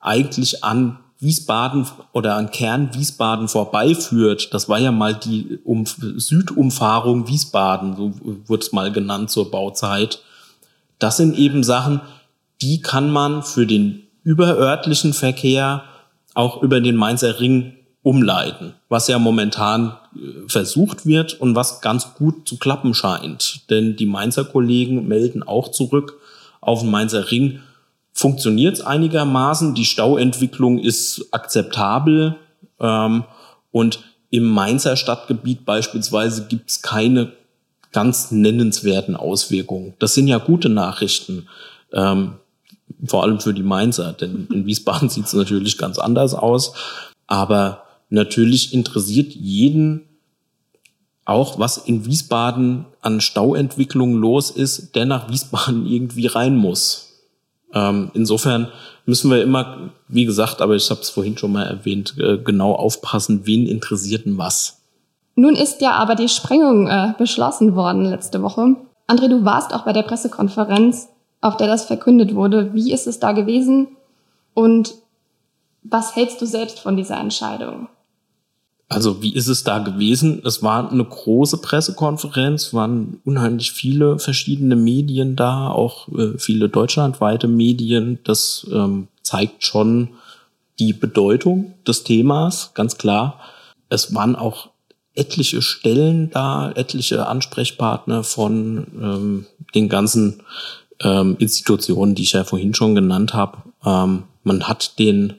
eigentlich an Wiesbaden oder an Kern Wiesbaden vorbeiführt. Das war ja mal die um Südumfahrung Wiesbaden, so wurde es mal genannt zur Bauzeit. Das sind eben Sachen, die kann man für den überörtlichen Verkehr auch über den Mainzer Ring umleiten, was ja momentan versucht wird und was ganz gut zu klappen scheint. Denn die Mainzer Kollegen melden auch zurück auf den Mainzer Ring. Funktioniert es einigermaßen, die Stauentwicklung ist akzeptabel ähm, und im Mainzer Stadtgebiet beispielsweise gibt es keine ganz nennenswerten Auswirkungen. Das sind ja gute Nachrichten. Ähm, vor allem für die Mainzer, denn in Wiesbaden sieht es natürlich ganz anders aus. Aber natürlich interessiert jeden auch, was in Wiesbaden an Stauentwicklung los ist, der nach Wiesbaden irgendwie rein muss. Ähm, insofern müssen wir immer, wie gesagt, aber ich habe es vorhin schon mal erwähnt, äh, genau aufpassen, wen interessiert denn was. Nun ist ja aber die Sprengung äh, beschlossen worden letzte Woche. André, du warst auch bei der Pressekonferenz, auf der das verkündet wurde. Wie ist es da gewesen und was hältst du selbst von dieser Entscheidung? Also wie ist es da gewesen? Es war eine große Pressekonferenz, waren unheimlich viele verschiedene Medien da, auch äh, viele deutschlandweite Medien. Das ähm, zeigt schon die Bedeutung des Themas, ganz klar. Es waren auch etliche Stellen da, etliche Ansprechpartner von ähm, den ganzen ähm, Institutionen, die ich ja vorhin schon genannt habe. Ähm, man hat den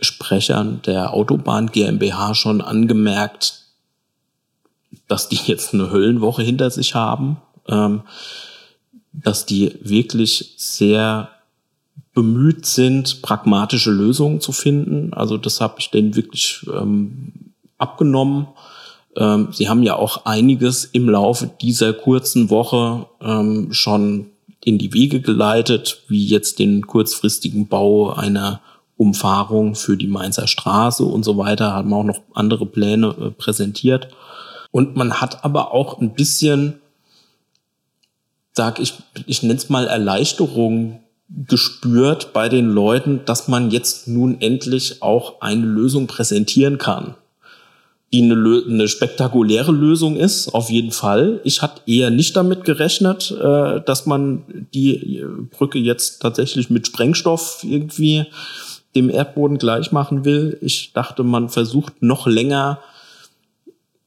Sprechern der Autobahn GmbH schon angemerkt, dass die jetzt eine Höllenwoche hinter sich haben, ähm, dass die wirklich sehr bemüht sind, pragmatische Lösungen zu finden. Also das habe ich denen wirklich ähm, abgenommen. Ähm, sie haben ja auch einiges im Laufe dieser kurzen Woche ähm, schon in die Wege geleitet, wie jetzt den kurzfristigen Bau einer Umfahrung für die Mainzer Straße und so weiter, haben auch noch andere Pläne äh, präsentiert. Und man hat aber auch ein bisschen, sag ich, ich nenne es mal Erleichterung gespürt bei den Leuten, dass man jetzt nun endlich auch eine Lösung präsentieren kann die eine, eine spektakuläre Lösung ist, auf jeden Fall. Ich hatte eher nicht damit gerechnet, äh, dass man die Brücke jetzt tatsächlich mit Sprengstoff irgendwie dem Erdboden gleich machen will. Ich dachte, man versucht noch länger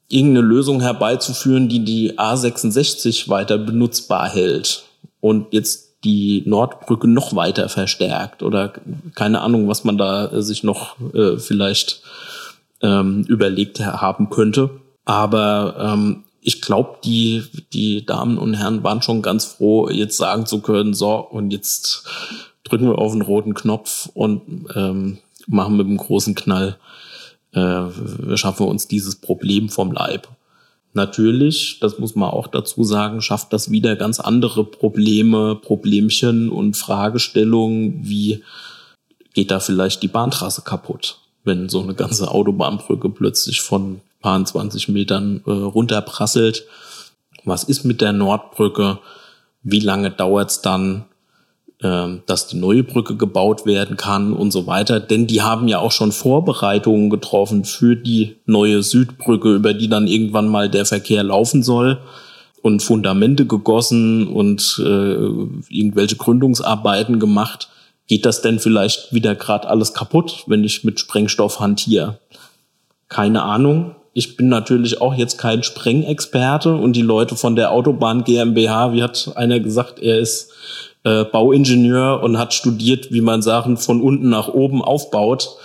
irgendeine Lösung herbeizuführen, die die A66 weiter benutzbar hält und jetzt die Nordbrücke noch weiter verstärkt oder keine Ahnung, was man da sich noch äh, vielleicht ähm, überlegt haben könnte. Aber ähm, ich glaube, die, die Damen und Herren waren schon ganz froh, jetzt sagen zu können, so, und jetzt drücken wir auf den roten Knopf und ähm, machen mit dem großen Knall, äh, schaffen wir uns dieses Problem vom Leib. Natürlich, das muss man auch dazu sagen, schafft das wieder ganz andere Probleme, Problemchen und Fragestellungen, wie geht da vielleicht die Bahntrasse kaputt, wenn so eine ganze Autobahnbrücke plötzlich von paar 20 Metern äh, runterprasselt. Was ist mit der Nordbrücke? Wie lange dauert's dann? Ähm, dass die neue Brücke gebaut werden kann und so weiter. Denn die haben ja auch schon Vorbereitungen getroffen für die neue Südbrücke, über die dann irgendwann mal der Verkehr laufen soll und Fundamente gegossen und äh, irgendwelche Gründungsarbeiten gemacht. Geht das denn vielleicht wieder gerade alles kaputt, wenn ich mit Sprengstoff hantiere? Keine Ahnung. Ich bin natürlich auch jetzt kein Sprengexperte und die Leute von der Autobahn GmbH, wie hat einer gesagt, er ist äh, Bauingenieur und hat studiert, wie man Sachen von unten nach oben aufbaut.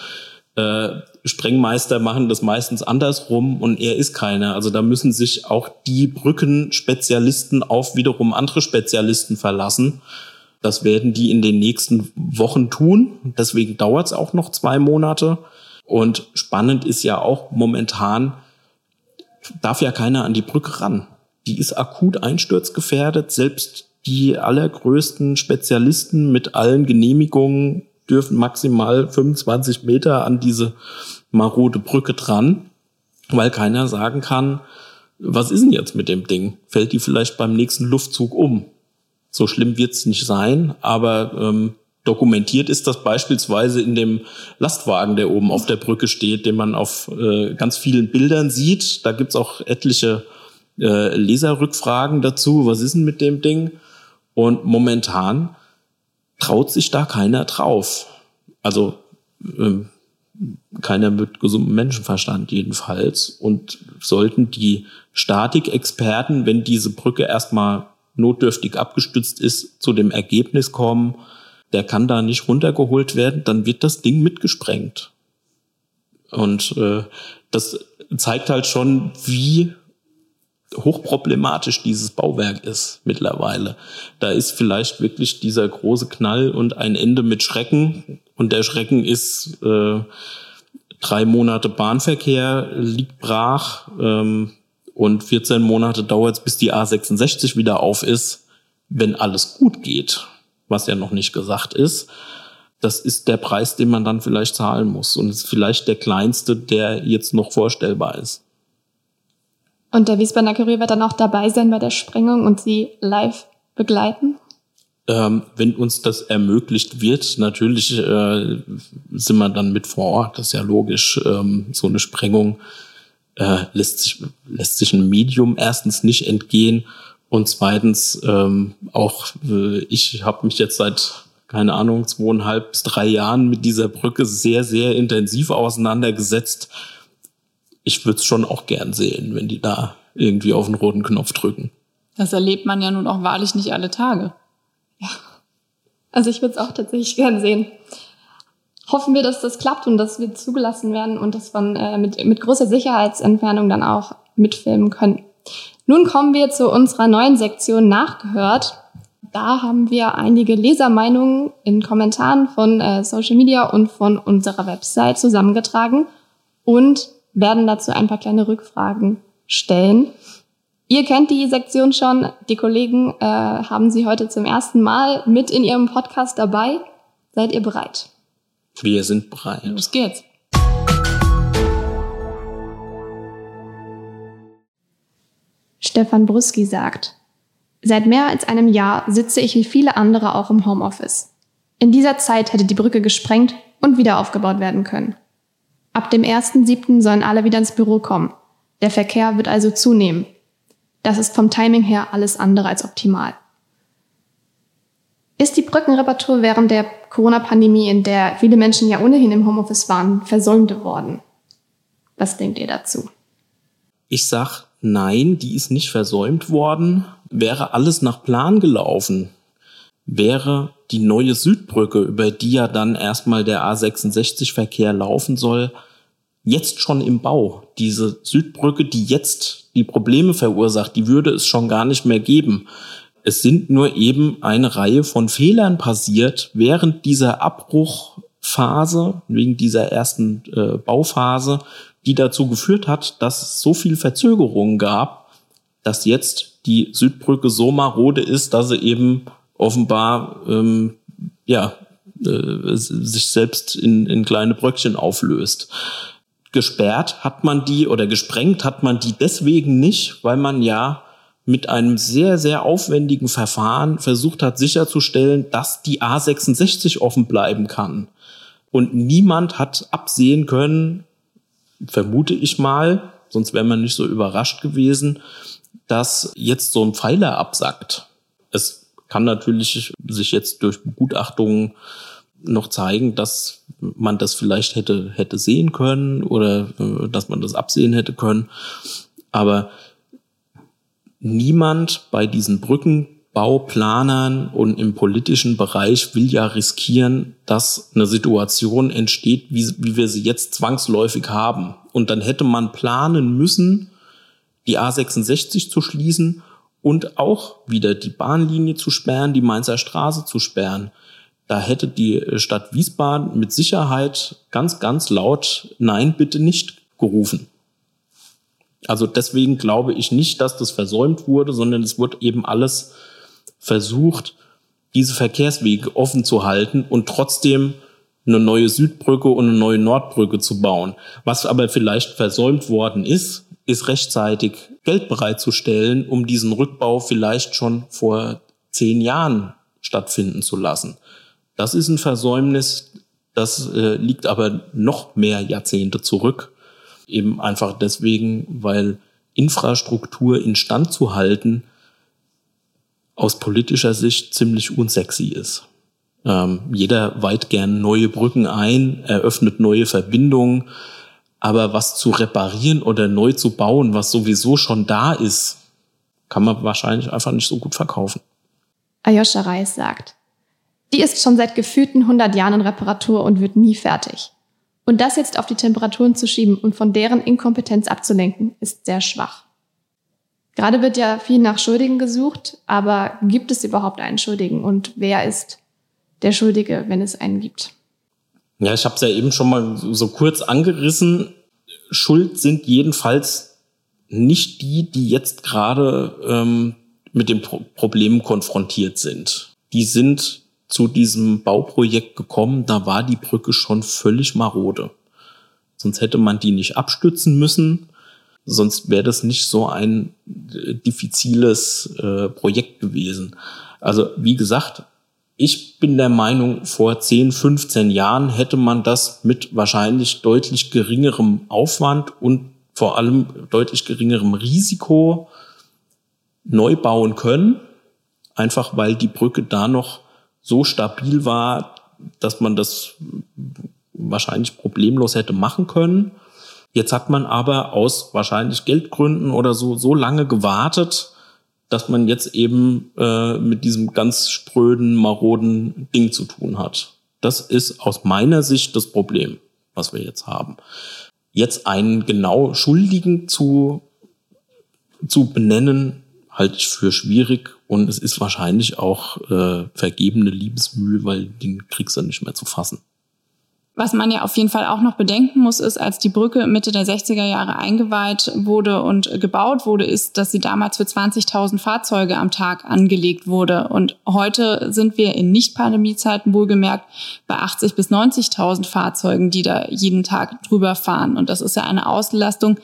Äh, Sprengmeister machen das meistens andersrum und er ist keiner. Also da müssen sich auch die Brückenspezialisten auf wiederum andere Spezialisten verlassen. Das werden die in den nächsten Wochen tun. Deswegen dauert es auch noch zwei Monate. Und spannend ist ja auch momentan, darf ja keiner an die Brücke ran. Die ist akut einsturzgefährdet. Selbst die allergrößten Spezialisten mit allen Genehmigungen dürfen maximal 25 Meter an diese marode Brücke dran, weil keiner sagen kann, was ist denn jetzt mit dem Ding? Fällt die vielleicht beim nächsten Luftzug um? So schlimm wird's nicht sein, aber ähm, dokumentiert ist das beispielsweise in dem Lastwagen, der oben auf der Brücke steht, den man auf äh, ganz vielen Bildern sieht. Da gibt's auch etliche äh, Leserrückfragen dazu. Was ist denn mit dem Ding? Und momentan traut sich da keiner drauf. Also ähm, keiner mit gesundem Menschenverstand jedenfalls. Und sollten die Statikexperten, wenn diese Brücke erstmal notdürftig abgestützt ist, zu dem Ergebnis kommen, der kann da nicht runtergeholt werden, dann wird das Ding mitgesprengt. Und äh, das zeigt halt schon, wie hochproblematisch dieses Bauwerk ist mittlerweile. Da ist vielleicht wirklich dieser große Knall und ein Ende mit Schrecken. Und der Schrecken ist äh, drei Monate Bahnverkehr liegt brach ähm, und 14 Monate dauert es, bis die A66 wieder auf ist, wenn alles gut geht, was ja noch nicht gesagt ist. Das ist der Preis, den man dann vielleicht zahlen muss. Und ist vielleicht der kleinste, der jetzt noch vorstellbar ist. Und der Wiesbadener Kurier wird dann auch dabei sein bei der Sprengung und sie live begleiten? Ähm, wenn uns das ermöglicht wird, natürlich äh, sind wir dann mit vor Ort, das ist ja logisch. Ähm, so eine Sprengung äh, lässt, sich, lässt sich ein Medium erstens nicht entgehen und zweitens ähm, auch äh, ich habe mich jetzt seit keine Ahnung zweieinhalb bis drei Jahren mit dieser Brücke sehr sehr intensiv auseinandergesetzt ich würde es schon auch gern sehen, wenn die da irgendwie auf den roten Knopf drücken. Das erlebt man ja nun auch wahrlich nicht alle Tage. Ja. Also ich würde es auch tatsächlich gern sehen. Hoffen wir, dass das klappt und dass wir zugelassen werden und dass wir äh, mit, mit großer Sicherheitsentfernung dann auch mitfilmen können. Nun kommen wir zu unserer neuen Sektion Nachgehört. Da haben wir einige Lesermeinungen in Kommentaren von äh, Social Media und von unserer Website zusammengetragen und werden dazu ein paar kleine Rückfragen stellen. Ihr kennt die Sektion schon. Die Kollegen äh, haben sie heute zum ersten Mal mit in ihrem Podcast dabei. Seid ihr bereit? Wir sind bereit. Los geht's. Stefan Bruski sagt, Seit mehr als einem Jahr sitze ich wie viele andere auch im Homeoffice. In dieser Zeit hätte die Brücke gesprengt und wieder aufgebaut werden können. Ab dem 1.7. sollen alle wieder ins Büro kommen. Der Verkehr wird also zunehmen. Das ist vom Timing her alles andere als optimal. Ist die Brückenreparatur während der Corona-Pandemie, in der viele Menschen ja ohnehin im Homeoffice waren, versäumt worden? Was denkt ihr dazu? Ich sag nein, die ist nicht versäumt worden. Wäre alles nach Plan gelaufen, wäre die neue Südbrücke, über die ja dann erstmal der A66-Verkehr laufen soll, jetzt schon im Bau. Diese Südbrücke, die jetzt die Probleme verursacht, die würde es schon gar nicht mehr geben. Es sind nur eben eine Reihe von Fehlern passiert während dieser Abbruchphase, wegen dieser ersten äh, Bauphase, die dazu geführt hat, dass es so viel Verzögerungen gab, dass jetzt die Südbrücke so marode ist, dass sie eben offenbar ähm, ja äh, sich selbst in, in kleine Bröckchen auflöst gesperrt hat man die oder gesprengt hat man die deswegen nicht, weil man ja mit einem sehr, sehr aufwendigen Verfahren versucht hat sicherzustellen, dass die A66 offen bleiben kann. Und niemand hat absehen können, vermute ich mal, sonst wäre man nicht so überrascht gewesen, dass jetzt so ein Pfeiler absackt. Es kann natürlich sich jetzt durch Begutachtungen noch zeigen, dass man das vielleicht hätte, hätte sehen können oder äh, dass man das absehen hätte können. Aber niemand bei diesen Brückenbauplanern und im politischen Bereich will ja riskieren, dass eine Situation entsteht, wie, wie wir sie jetzt zwangsläufig haben. Und dann hätte man planen müssen, die A66 zu schließen und auch wieder die Bahnlinie zu sperren, die Mainzer Straße zu sperren. Da hätte die Stadt Wiesbaden mit Sicherheit ganz, ganz laut Nein, bitte nicht gerufen. Also deswegen glaube ich nicht, dass das versäumt wurde, sondern es wurde eben alles versucht, diese Verkehrswege offen zu halten und trotzdem eine neue Südbrücke und eine neue Nordbrücke zu bauen. Was aber vielleicht versäumt worden ist, ist rechtzeitig Geld bereitzustellen, um diesen Rückbau vielleicht schon vor zehn Jahren stattfinden zu lassen. Das ist ein Versäumnis, das äh, liegt aber noch mehr Jahrzehnte zurück. Eben einfach deswegen, weil Infrastruktur instand zu halten aus politischer Sicht ziemlich unsexy ist. Ähm, jeder weiht gern neue Brücken ein, eröffnet neue Verbindungen, aber was zu reparieren oder neu zu bauen, was sowieso schon da ist, kann man wahrscheinlich einfach nicht so gut verkaufen. Ayosha Reis sagt, die ist schon seit gefühlten 100 Jahren in Reparatur und wird nie fertig. Und das jetzt auf die Temperaturen zu schieben und von deren Inkompetenz abzulenken, ist sehr schwach. Gerade wird ja viel nach Schuldigen gesucht, aber gibt es überhaupt einen Schuldigen und wer ist der Schuldige, wenn es einen gibt? Ja, ich habe es ja eben schon mal so kurz angerissen. Schuld sind jedenfalls nicht die, die jetzt gerade ähm, mit dem Pro Problem konfrontiert sind. Die sind zu diesem Bauprojekt gekommen, da war die Brücke schon völlig marode. Sonst hätte man die nicht abstützen müssen. Sonst wäre das nicht so ein äh, diffiziles äh, Projekt gewesen. Also wie gesagt, ich bin der Meinung, vor 10, 15 Jahren hätte man das mit wahrscheinlich deutlich geringerem Aufwand und vor allem deutlich geringerem Risiko neu bauen können. Einfach weil die Brücke da noch so stabil war, dass man das wahrscheinlich problemlos hätte machen können. Jetzt hat man aber aus wahrscheinlich Geldgründen oder so so lange gewartet, dass man jetzt eben äh, mit diesem ganz spröden, maroden Ding zu tun hat. Das ist aus meiner Sicht das Problem, was wir jetzt haben. Jetzt einen genau Schuldigen zu, zu benennen, halte ich für schwierig und es ist wahrscheinlich auch äh, vergebene Liebesmühe, weil den kriegst du nicht mehr zu fassen. Was man ja auf jeden Fall auch noch bedenken muss, ist, als die Brücke Mitte der 60er Jahre eingeweiht wurde und gebaut wurde, ist, dass sie damals für 20.000 Fahrzeuge am Tag angelegt wurde. Und heute sind wir in Nicht-Pandemie-Zeiten wohlgemerkt bei 80 bis 90.000 Fahrzeugen, die da jeden Tag drüber fahren. Und das ist ja eine Auslastung,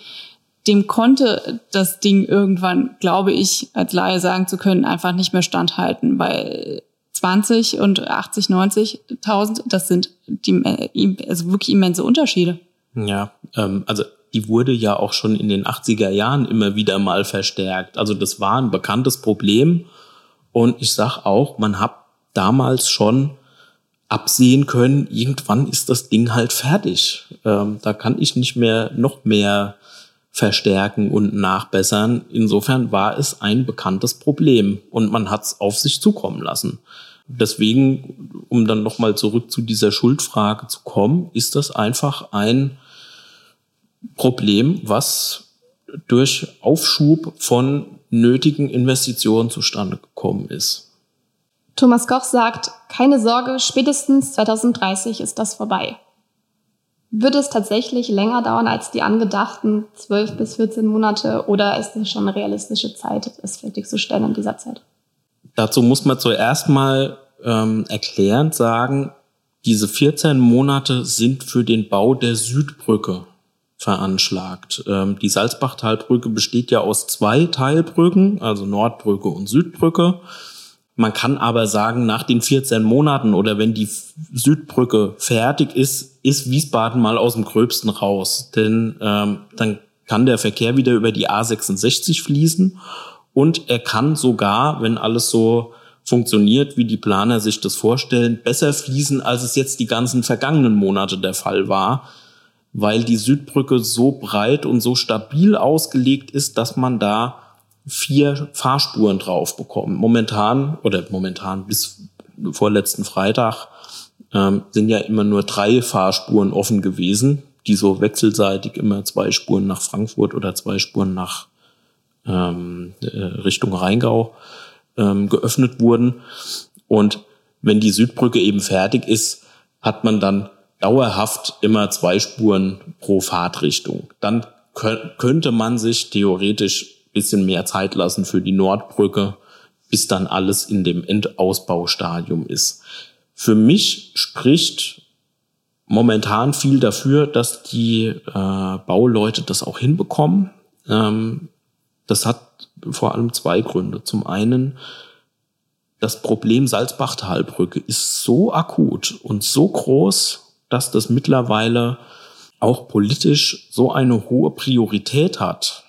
dem konnte das Ding irgendwann, glaube ich, als Laie sagen zu können, einfach nicht mehr standhalten, weil 20 und 80, 90.000, das sind die, also wirklich immense Unterschiede. Ja, ähm, also die wurde ja auch schon in den 80er Jahren immer wieder mal verstärkt. Also das war ein bekanntes Problem. Und ich sag auch, man hat damals schon absehen können, irgendwann ist das Ding halt fertig. Ähm, da kann ich nicht mehr noch mehr verstärken und nachbessern. Insofern war es ein bekanntes Problem und man hat es auf sich zukommen lassen. Deswegen, um dann nochmal zurück zu dieser Schuldfrage zu kommen, ist das einfach ein Problem, was durch Aufschub von nötigen Investitionen zustande gekommen ist. Thomas Koch sagt, keine Sorge, spätestens 2030 ist das vorbei. Wird es tatsächlich länger dauern als die angedachten 12 bis 14 Monate oder ist es schon eine realistische Zeit, es fertigzustellen in dieser Zeit? Dazu muss man zuerst mal ähm, erklärend sagen, diese 14 Monate sind für den Bau der Südbrücke veranschlagt. Ähm, die Salzbachtalbrücke besteht ja aus zwei Teilbrücken, also Nordbrücke und Südbrücke. Man kann aber sagen, nach den 14 Monaten oder wenn die Südbrücke fertig ist, ist Wiesbaden mal aus dem Gröbsten raus. Denn ähm, dann kann der Verkehr wieder über die A66 fließen und er kann sogar, wenn alles so funktioniert, wie die Planer sich das vorstellen, besser fließen, als es jetzt die ganzen vergangenen Monate der Fall war, weil die Südbrücke so breit und so stabil ausgelegt ist, dass man da vier Fahrspuren drauf bekommt. Momentan oder momentan bis vorletzten Freitag ähm, sind ja immer nur drei Fahrspuren offen gewesen, die so wechselseitig immer zwei Spuren nach Frankfurt oder zwei Spuren nach ähm, äh, Richtung Rheingau ähm, geöffnet wurden. Und wenn die Südbrücke eben fertig ist, hat man dann dauerhaft immer zwei Spuren pro Fahrtrichtung. Dann könnte man sich theoretisch bisschen mehr Zeit lassen für die Nordbrücke, bis dann alles in dem Endausbaustadium ist. Für mich spricht momentan viel dafür, dass die äh, Bauleute das auch hinbekommen. Ähm, das hat vor allem zwei Gründe. Zum einen, das Problem Salzbachtalbrücke ist so akut und so groß, dass das mittlerweile auch politisch so eine hohe Priorität hat.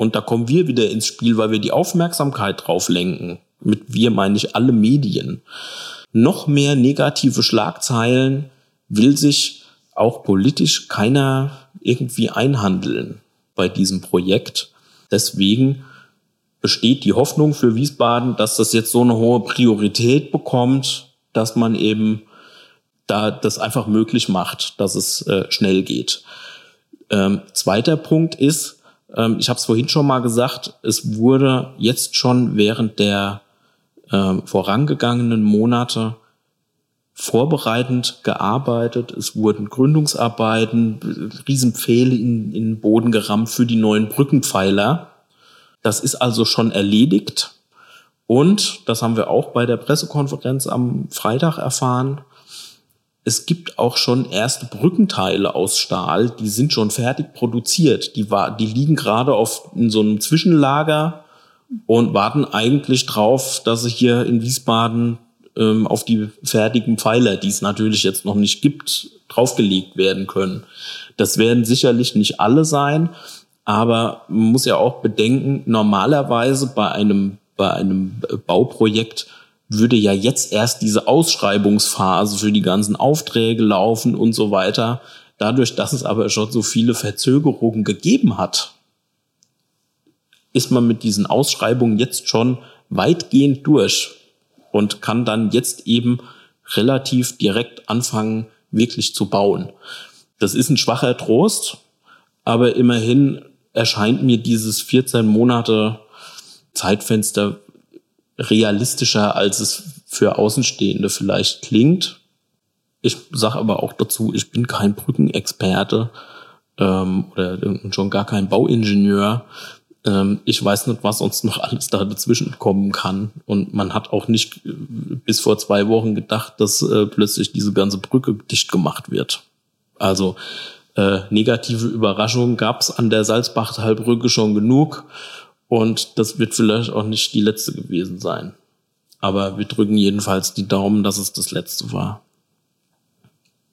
Und da kommen wir wieder ins Spiel, weil wir die Aufmerksamkeit drauf lenken. Mit wir meine ich alle Medien. Noch mehr negative Schlagzeilen will sich auch politisch keiner irgendwie einhandeln bei diesem Projekt. Deswegen besteht die Hoffnung für Wiesbaden, dass das jetzt so eine hohe Priorität bekommt, dass man eben da das einfach möglich macht, dass es äh, schnell geht. Ähm, zweiter Punkt ist, Ähm, ich habe es vorhin schon mal gesagt, es wurde jetzt schon während der äh, vorangegangenen Monate vorbereitend gearbeitet. Es wurden Gründungsarbeiten, Riesenpfähle in, in den Boden gerammt für die neuen Brückenpfeiler. Das ist also schon erledigt. Und, das haben wir auch bei der Pressekonferenz am Freitag erfahren, es gibt auch schon erste Brückenteile aus Stahl, die sind schon fertig produziert. Die, war, die liegen gerade auf in so einem Zwischenlager und warten eigentlich drauf, dass sie hier in Wiesbaden ähm, auf die fertigen Pfeiler, die es natürlich jetzt noch nicht gibt, draufgelegt werden können. Das werden sicherlich nicht alle sein, aber man muss ja auch bedenken, normalerweise bei einem, bei einem Bauprojekt würde ja jetzt erst diese Ausschreibungsphase für die ganzen Aufträge laufen und so weiter. Dadurch, dass es aber schon so viele Verzögerungen gegeben hat, ist man mit diesen Ausschreibungen jetzt schon weitgehend durch und kann dann jetzt eben relativ direkt anfangen, wirklich zu bauen. Das ist ein schwacher Trost, aber immerhin erscheint mir dieses 14 Monate Zeitfenster realistischer, als es für Außenstehende vielleicht klingt. Ich sage aber auch dazu, ich bin kein Brückenexperte ähm, oder schon gar kein Bauingenieur. Ähm, ich weiß nicht, was uns noch alles da dazwischen kommen kann. Und man hat auch nicht äh, bis vor zwei Wochen gedacht, dass äh, plötzlich diese ganze Brücke dicht gemacht wird. Also äh, negative Überraschungen gab es an der Salzbachtalbrücke schon genug. Und das wird vielleicht auch nicht die letzte gewesen sein. Aber wir drücken jedenfalls die Daumen, dass es das letzte war.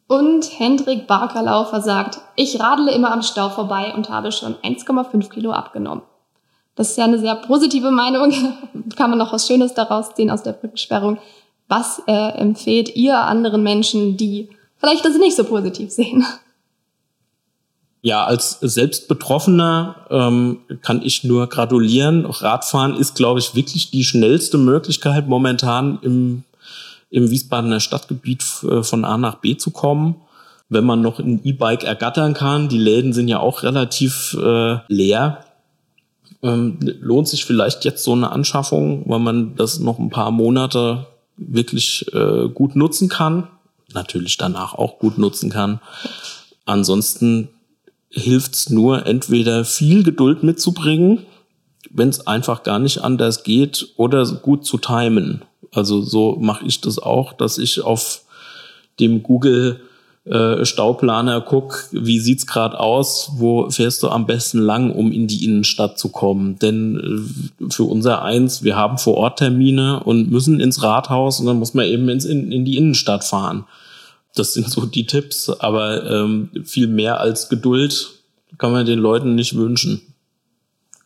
Und Hendrik Barkerlaufer sagt, ich radle immer am Stau vorbei und habe schon 1,5 Kilo abgenommen. Das ist ja eine sehr positive Meinung. Kann man noch was Schönes daraus ziehen aus der Brückensperrung. Was äh, empfehlt ihr anderen Menschen, die vielleicht das nicht so positiv sehen? Ja, als Selbstbetroffener ähm, kann ich nur gratulieren. Radfahren ist, glaube ich, wirklich die schnellste Möglichkeit momentan im, im Wiesbadener Stadtgebiet äh, von A nach B zu kommen. Wenn man noch ein E-Bike ergattern kann, die Läden sind ja auch relativ äh, leer. Ähm, lohnt sich vielleicht jetzt so eine Anschaffung, weil man das noch ein paar Monate wirklich äh, gut nutzen kann. Natürlich danach auch gut nutzen kann. Ansonsten hilft's nur, entweder viel Geduld mitzubringen, wenn es einfach gar nicht anders geht, oder gut zu timen. Also so mache ich das auch, dass ich auf dem Google äh, Stauplaner guck, wie sieht's gerade aus, wo fährst du am besten lang, um in die Innenstadt zu kommen? Denn äh, für unser eins, wir haben vor Ort Termine und müssen ins Rathaus und dann muss man eben ins, in, in die Innenstadt fahren. Das sind so die Tipps, aber ähm, viel mehr als Geduld kann man den Leuten nicht wünschen.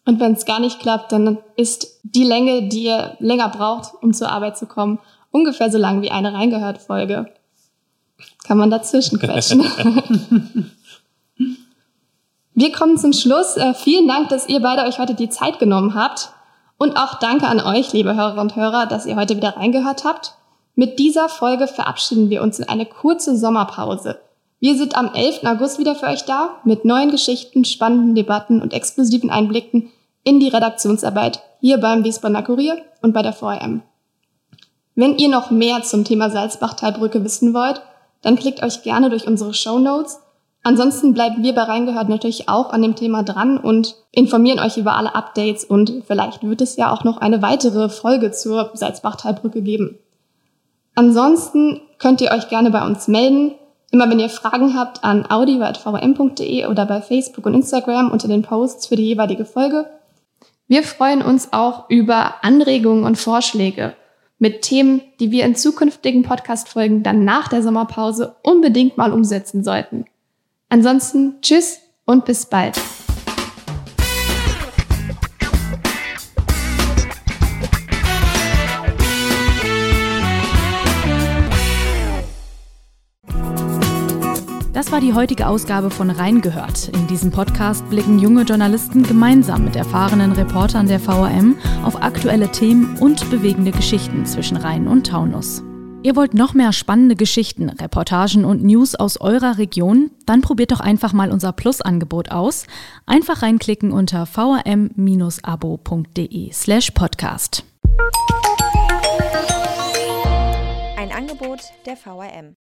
Und wenn es gar nicht klappt, dann ist die Länge, die ihr länger braucht, um zur Arbeit zu kommen, ungefähr so lang wie eine Reingehört-Folge. Kann man dazwischen quetschen. Wir kommen zum Schluss. Äh, vielen Dank, dass ihr beide euch heute die Zeit genommen habt. Und auch danke an euch, liebe Hörerinnen und Hörer, dass ihr heute wieder reingehört habt. Mit dieser Folge verabschieden wir uns in eine kurze Sommerpause. Wir sind am 11. August wieder für euch da mit neuen Geschichten, spannenden Debatten und exklusiven Einblicken in die Redaktionsarbeit hier beim Wiesbadener Kurier und bei der VRM. Wenn ihr noch mehr zum Thema Salzbachtalbrücke wissen wollt, dann klickt euch gerne durch unsere Show Notes. Ansonsten bleiben wir bei Reingehört natürlich auch an dem Thema dran und informieren euch über alle Updates und vielleicht wird es ja auch noch eine weitere Folge zur Salzbachtalbrücke geben. Ansonsten könnt ihr euch gerne bei uns melden. Immer wenn ihr Fragen habt an audio.vm.de oder bei Facebook und Instagram unter den Posts für die jeweilige Folge. Wir freuen uns auch über Anregungen und Vorschläge mit Themen, die wir in zukünftigen Podcast-Folgen dann nach der Sommerpause unbedingt mal umsetzen sollten. Ansonsten tschüss und bis bald. Das war die heutige Ausgabe von Reingehört. In diesem Podcast blicken junge Journalisten gemeinsam mit erfahrenen Reportern der VRM auf aktuelle Themen und bewegende Geschichten zwischen Rhein und Taunus. Ihr wollt noch mehr spannende Geschichten, Reportagen und News aus eurer Region? Dann probiert doch einfach mal unser Plus-Angebot aus. Einfach reinklicken unter vrm-abo.de slash podcast. Ein Angebot der VRM.